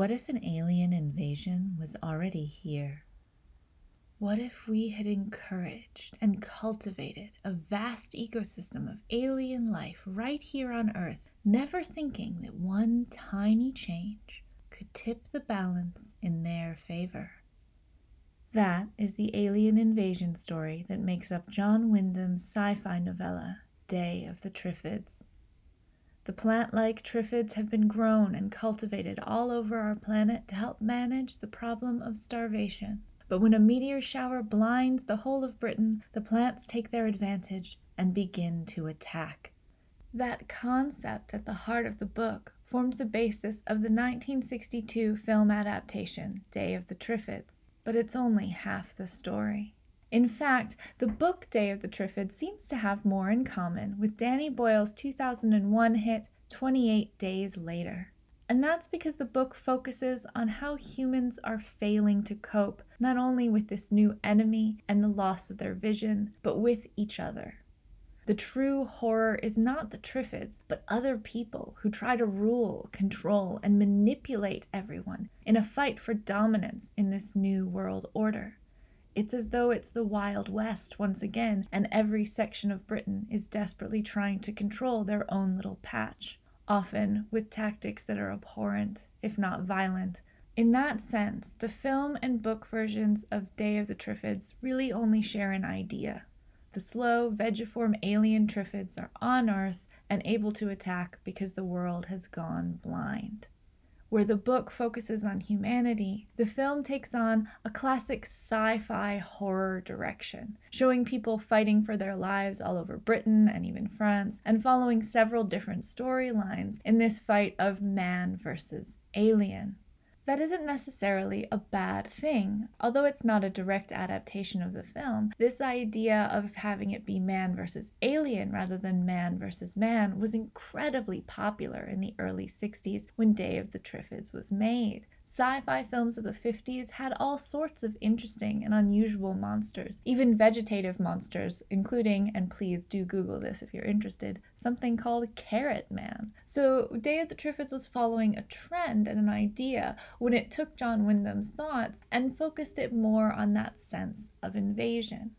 What if an alien invasion was already here? What if we had encouraged and cultivated a vast ecosystem of alien life right here on Earth, never thinking that one tiny change could tip the balance in their favor? That is the alien invasion story that makes up John Wyndham's sci fi novella, Day of the Triffids. The plant like triffids have been grown and cultivated all over our planet to help manage the problem of starvation. But when a meteor shower blinds the whole of Britain, the plants take their advantage and begin to attack. That concept at the heart of the book formed the basis of the 1962 film adaptation, Day of the Triffids, but it's only half the story. In fact, the book Day of the Triffids seems to have more in common with Danny Boyle's 2001 hit 28 Days Later. And that's because the book focuses on how humans are failing to cope not only with this new enemy and the loss of their vision, but with each other. The true horror is not the Triffids, but other people who try to rule, control, and manipulate everyone in a fight for dominance in this new world order. It's as though it's the Wild West once again, and every section of Britain is desperately trying to control their own little patch, often with tactics that are abhorrent, if not violent. In that sense, the film and book versions of Day of the Triffids really only share an idea. The slow, vegiform alien Triffids are on Earth and able to attack because the world has gone blind. Where the book focuses on humanity, the film takes on a classic sci fi horror direction, showing people fighting for their lives all over Britain and even France, and following several different storylines in this fight of man versus alien. That isn't necessarily a bad thing. Although it's not a direct adaptation of the film, this idea of having it be man versus alien rather than man versus man was incredibly popular in the early 60s when Day of the Triffids was made. Sci fi films of the 50s had all sorts of interesting and unusual monsters, even vegetative monsters, including, and please do Google this if you're interested, something called Carrot Man. So, Day of the Triffids was following a trend and an idea when it took John Wyndham's thoughts and focused it more on that sense of invasion.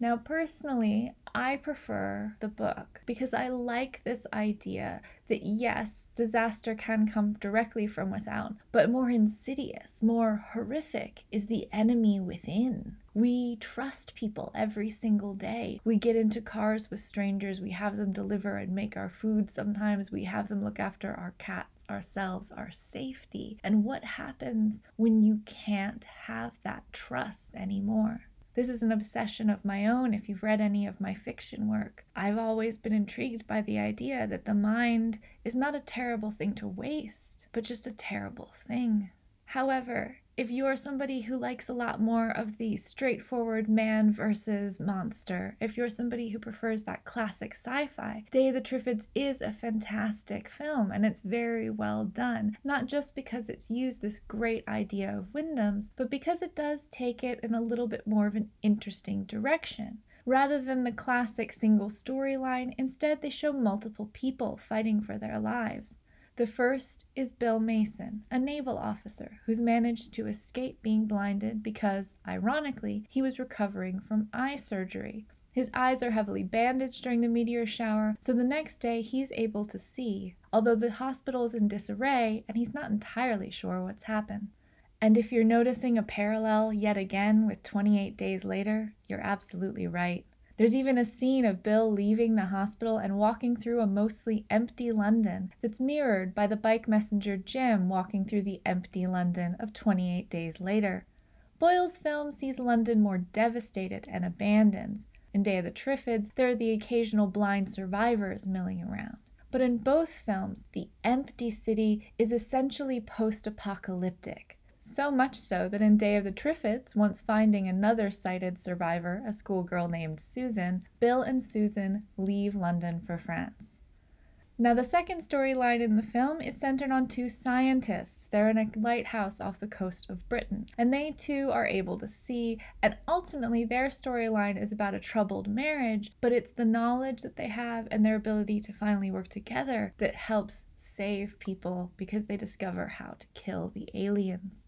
Now, personally, I prefer the book because I like this idea that yes, disaster can come directly from without, but more insidious, more horrific is the enemy within. We trust people every single day. We get into cars with strangers, we have them deliver and make our food. Sometimes we have them look after our cats, ourselves, our safety. And what happens when you can't have that trust anymore? This is an obsession of my own if you've read any of my fiction work. I've always been intrigued by the idea that the mind is not a terrible thing to waste, but just a terrible thing. However, if you're somebody who likes a lot more of the straightforward man versus monster, if you're somebody who prefers that classic sci fi, Day of the Triffids is a fantastic film and it's very well done. Not just because it's used this great idea of Wyndham's, but because it does take it in a little bit more of an interesting direction. Rather than the classic single storyline, instead they show multiple people fighting for their lives. The first is Bill Mason, a naval officer who's managed to escape being blinded because, ironically, he was recovering from eye surgery. His eyes are heavily bandaged during the meteor shower, so the next day he's able to see, although the hospital is in disarray and he's not entirely sure what's happened. And if you're noticing a parallel yet again with 28 days later, you're absolutely right. There's even a scene of Bill leaving the hospital and walking through a mostly empty London that's mirrored by the bike messenger Jim walking through the empty London of 28 days later. Boyle's film sees London more devastated and abandoned. In Day of the Triffids, there are the occasional blind survivors milling around. But in both films, the empty city is essentially post apocalyptic. So much so that in Day of the Triffids, once finding another sighted survivor, a schoolgirl named Susan, Bill and Susan leave London for France. Now, the second storyline in the film is centered on two scientists. They're in a lighthouse off the coast of Britain, and they too are able to see. And ultimately, their storyline is about a troubled marriage, but it's the knowledge that they have and their ability to finally work together that helps save people because they discover how to kill the aliens.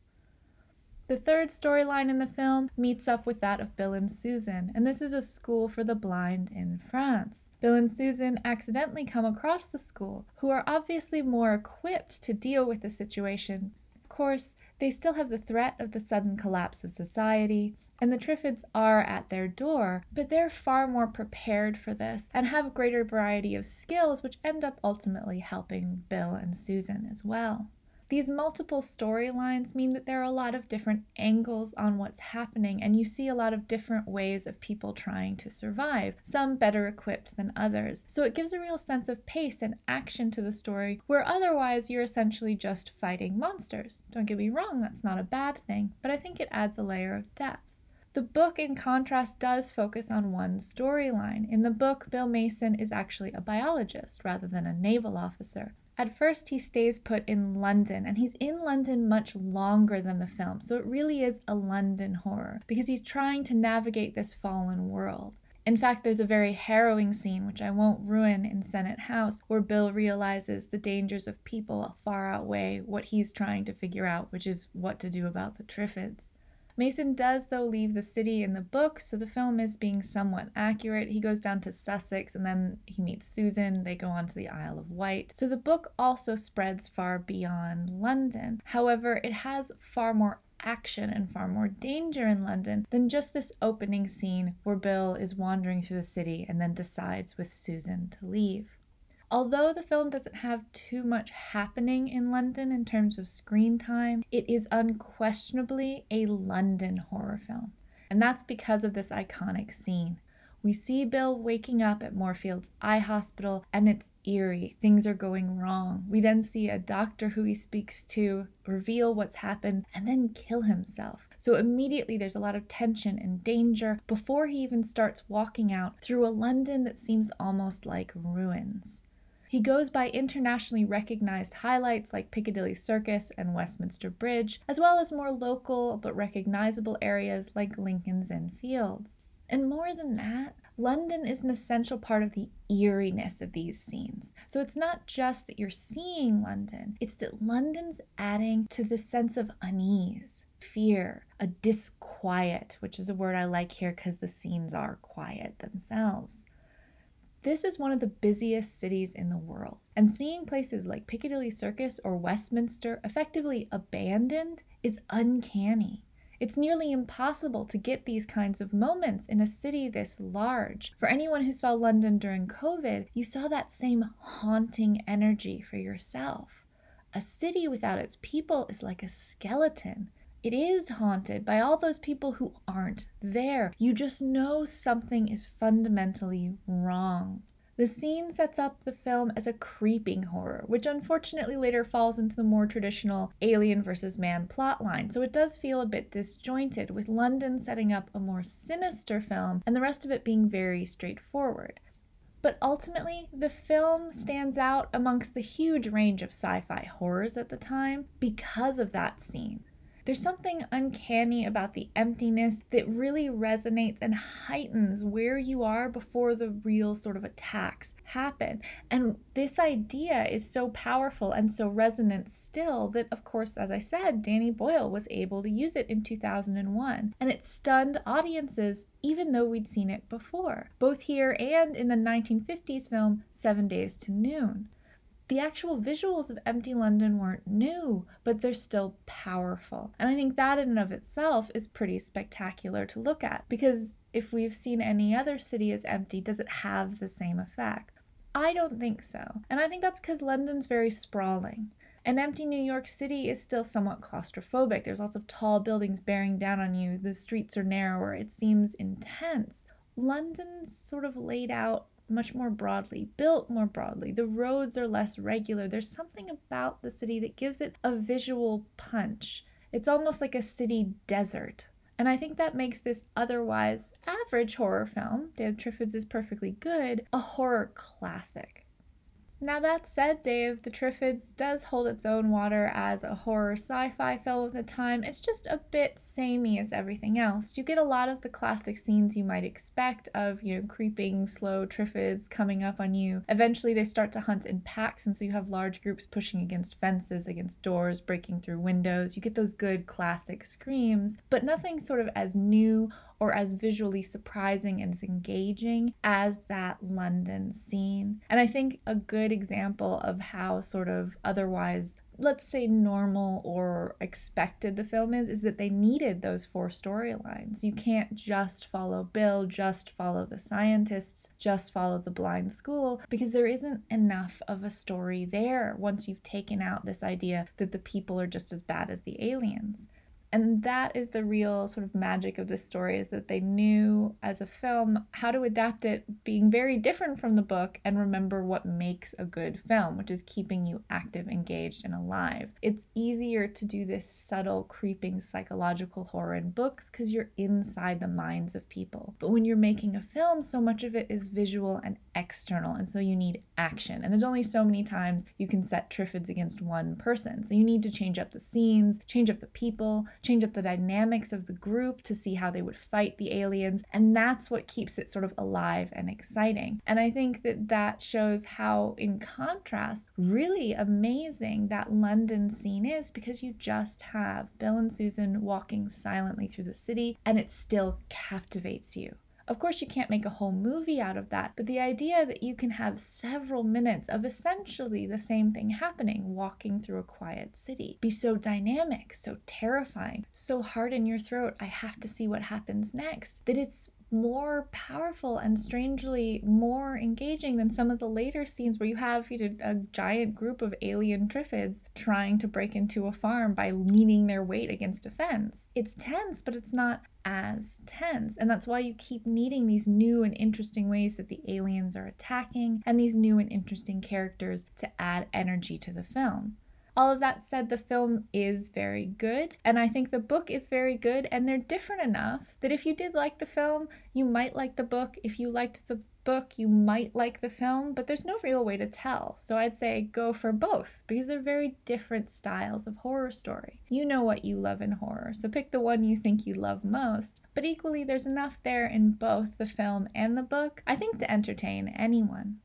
The third storyline in the film meets up with that of Bill and Susan, and this is a school for the blind in France. Bill and Susan accidentally come across the school, who are obviously more equipped to deal with the situation. Of course, they still have the threat of the sudden collapse of society, and the Triffids are at their door, but they're far more prepared for this and have a greater variety of skills, which end up ultimately helping Bill and Susan as well. These multiple storylines mean that there are a lot of different angles on what's happening, and you see a lot of different ways of people trying to survive, some better equipped than others. So it gives a real sense of pace and action to the story, where otherwise you're essentially just fighting monsters. Don't get me wrong, that's not a bad thing, but I think it adds a layer of depth. The book, in contrast, does focus on one storyline. In the book, Bill Mason is actually a biologist rather than a naval officer. At first, he stays put in London, and he's in London much longer than the film, so it really is a London horror because he's trying to navigate this fallen world. In fact, there's a very harrowing scene, which I won't ruin, in Senate House, where Bill realizes the dangers of people far outweigh what he's trying to figure out, which is what to do about the Triffids. Mason does, though, leave the city in the book, so the film is being somewhat accurate. He goes down to Sussex and then he meets Susan. They go on to the Isle of Wight. So the book also spreads far beyond London. However, it has far more action and far more danger in London than just this opening scene where Bill is wandering through the city and then decides with Susan to leave. Although the film doesn't have too much happening in London in terms of screen time, it is unquestionably a London horror film. And that's because of this iconic scene. We see Bill waking up at Moorfields Eye Hospital and it's eerie. Things are going wrong. We then see a doctor who he speaks to reveal what's happened and then kill himself. So immediately there's a lot of tension and danger before he even starts walking out through a London that seems almost like ruins. He goes by internationally recognized highlights like Piccadilly Circus and Westminster Bridge, as well as more local but recognizable areas like Lincoln's Inn Fields. And more than that, London is an essential part of the eeriness of these scenes. So it's not just that you're seeing London, it's that London's adding to the sense of unease, fear, a disquiet, which is a word I like here because the scenes are quiet themselves. This is one of the busiest cities in the world, and seeing places like Piccadilly Circus or Westminster effectively abandoned is uncanny. It's nearly impossible to get these kinds of moments in a city this large. For anyone who saw London during COVID, you saw that same haunting energy for yourself. A city without its people is like a skeleton. It is haunted by all those people who aren't there. You just know something is fundamentally wrong. The scene sets up the film as a creeping horror, which unfortunately later falls into the more traditional alien versus man plotline, so it does feel a bit disjointed, with London setting up a more sinister film and the rest of it being very straightforward. But ultimately, the film stands out amongst the huge range of sci fi horrors at the time because of that scene. There's something uncanny about the emptiness that really resonates and heightens where you are before the real sort of attacks happen. And this idea is so powerful and so resonant still that, of course, as I said, Danny Boyle was able to use it in 2001. And it stunned audiences even though we'd seen it before, both here and in the 1950s film Seven Days to Noon the actual visuals of Empty London weren't new, but they're still powerful. And I think that in and of itself is pretty spectacular to look at because if we've seen any other city as empty, does it have the same effect? I don't think so. And I think that's because London's very sprawling. An empty New York City is still somewhat claustrophobic. There's lots of tall buildings bearing down on you. The streets are narrower. It seems intense. London's sort of laid out much more broadly, built more broadly. The roads are less regular. There's something about the city that gives it a visual punch. It's almost like a city desert. And I think that makes this otherwise average horror film, of Triffids is perfectly good, a horror classic. Now, that said, Day of the Triffids does hold its own water as a horror sci fi film of the time. It's just a bit samey as everything else. You get a lot of the classic scenes you might expect of, you know, creeping, slow Triffids coming up on you. Eventually, they start to hunt in packs, and so you have large groups pushing against fences, against doors, breaking through windows. You get those good classic screams, but nothing sort of as new or as visually surprising and as engaging as that London scene. And I think a good example of how sort of otherwise let's say normal or expected the film is is that they needed those four storylines. You can't just follow Bill, just follow the scientists, just follow the blind school because there isn't enough of a story there once you've taken out this idea that the people are just as bad as the aliens and that is the real sort of magic of this story is that they knew as a film how to adapt it being very different from the book and remember what makes a good film which is keeping you active engaged and alive. It's easier to do this subtle creeping psychological horror in books because you're inside the minds of people. But when you're making a film so much of it is visual and external and so you need action. And there's only so many times you can set triffids against one person. So you need to change up the scenes change up the people change up the dynamics of the group to see how they would fight the aliens. And that's what keeps it sort of alive and exciting. And I think that that shows how, in contrast, really amazing that London scene is because you just have Bill and Susan walking silently through the city and it still captivates you. Of course, you can't make a whole movie out of that, but the idea that you can have several minutes of essentially the same thing happening, walking through a quiet city, be so dynamic, so terrifying, so hard in your throat, I have to see what happens next, that it's more powerful and strangely more engaging than some of the later scenes where you have you know, a giant group of alien triffids trying to break into a farm by leaning their weight against a fence. It's tense, but it's not as tense. And that's why you keep needing these new and interesting ways that the aliens are attacking and these new and interesting characters to add energy to the film. All of that said, the film is very good, and I think the book is very good, and they're different enough that if you did like the film, you might like the book. If you liked the book, you might like the film, but there's no real way to tell. So I'd say go for both because they're very different styles of horror story. You know what you love in horror, so pick the one you think you love most. But equally, there's enough there in both the film and the book, I think, to entertain anyone.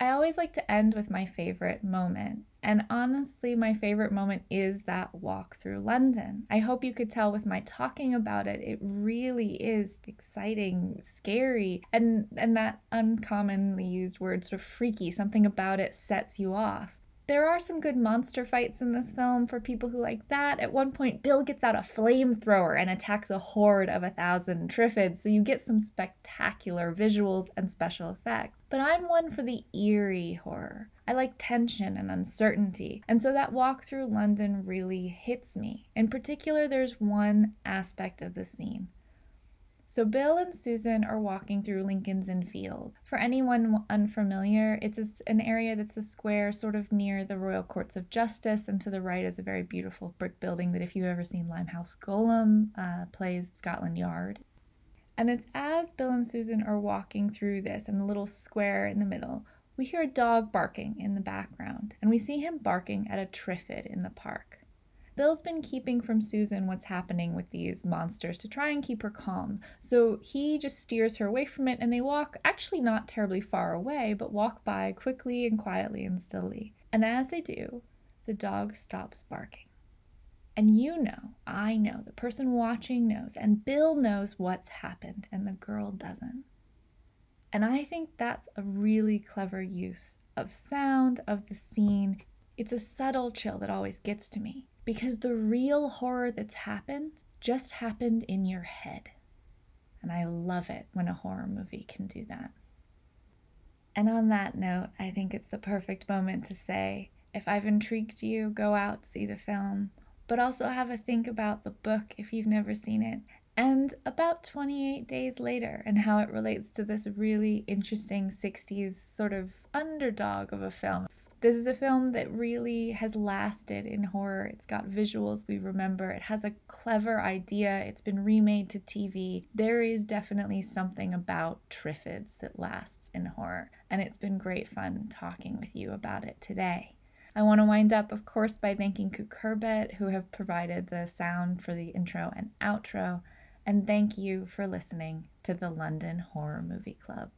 I always like to end with my favorite moment. And honestly, my favorite moment is that walk through London. I hope you could tell with my talking about it, it really is exciting, scary, and, and that uncommonly used word, sort of freaky. Something about it sets you off. There are some good monster fights in this film for people who like that. At one point, Bill gets out a flamethrower and attacks a horde of a thousand Triffids, so you get some spectacular visuals and special effects. But I'm one for the eerie horror. I like tension and uncertainty, and so that walk through London really hits me. In particular, there's one aspect of the scene so Bill and Susan are walking through Lincoln's Inn Field. For anyone unfamiliar, it's an area that's a square sort of near the Royal Courts of Justice, and to the right is a very beautiful brick building that if you've ever seen Limehouse Golem uh, plays Scotland Yard. And it's as Bill and Susan are walking through this and the little square in the middle, we hear a dog barking in the background, and we see him barking at a triffid in the park. Bill's been keeping from Susan what's happening with these monsters to try and keep her calm. So he just steers her away from it and they walk, actually not terribly far away, but walk by quickly and quietly and stilly. And as they do, the dog stops barking. And you know, I know, the person watching knows, and Bill knows what's happened, and the girl doesn't. And I think that's a really clever use of sound, of the scene. It's a subtle chill that always gets to me because the real horror that's happened just happened in your head. And I love it when a horror movie can do that. And on that note, I think it's the perfect moment to say if I've intrigued you, go out, see the film, but also have a think about the book if you've never seen it, and about 28 days later, and how it relates to this really interesting 60s sort of underdog of a film This is a film that really has lasted in horror. It's got visuals we remember. It has a clever idea. It's been remade to TV. There is definitely something about Triffids that lasts in horror, and it's been great fun talking with you about it today. I want to wind up, of course, by thanking Cucurbit, who have provided the sound for the intro and outro, and thank you for listening to the London Horror Movie Club.